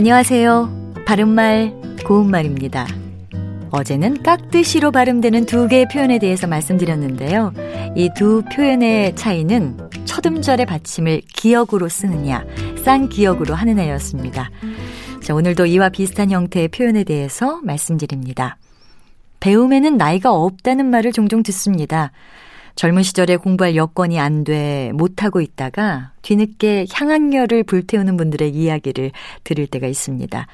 안녕하세요. 바른말, 고운말입니다. 어제는 깍듯이로 발음되는 두 개의 표현에 대해서 말씀드렸는데요. 이 두 표현의 차이는 첫 음절의 받침을 기억으로 쓰느냐, 쌍기억으로 하는 애였습니다. 자, 오늘도 이와 비슷한 형태의 표현에 대해서 말씀드립니다. 배움에는 나이가 없다는 말을 종종 듣습니다. 젊은 시절에 공부할 여건이 안 돼 못하고 있다가 뒤늦게 향학열을 불태우는 분들의 이야기를 들을 때가 있습니다.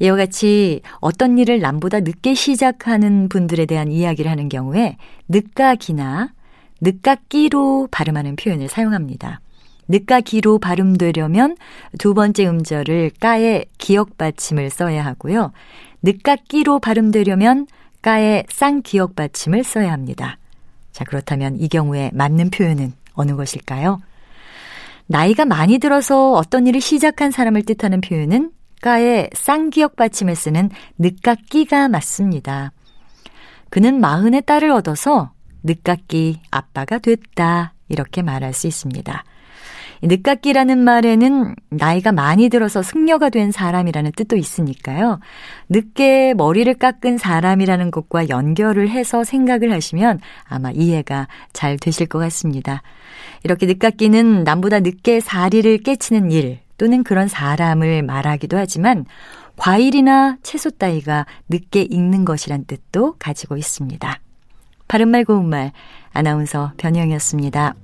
이와 같이 어떤 일을 남보다 늦게 시작하는 분들에 대한 이야기를 하는 경우에 늦가기나 늦가끼로 발음하는 표현을 사용합니다. 늦가기로 발음되려면 두 번째 음절을 까에 기억 받침을 써야 하고요. 늦가끼로 발음되려면 까에 쌍기억 받침을 써야 합니다. 자, 그렇다면 이 경우에 맞는 표현은 어느 것일까요? 나이가 많이 들어서 어떤 일을 시작한 사람을 뜻하는 표현은 가에 쌍기역 받침을 쓰는 늦깎이가 맞습니다. 그는 마흔의 딸을 얻어서 늦깎이 아빠가 됐다. 이렇게 말할 수 있습니다. 늦깎이라는 말에는 나이가 많이 들어서 승려가 된 사람이라는 뜻도 있으니까요. 늦게 머리를 깎은 사람이라는 것과 연결을 해서 생각을 하시면 아마 이해가 잘 되실 것 같습니다. 이렇게 늦깎이는 남보다 늦게 사리를 깨치는 일 또는 그런 사람을 말하기도 하지만 과일이나 채소 따위가 늦게 익는 것이란 뜻도 가지고 있습니다. 바른말 고운말 아나운서 변희영이었습니다.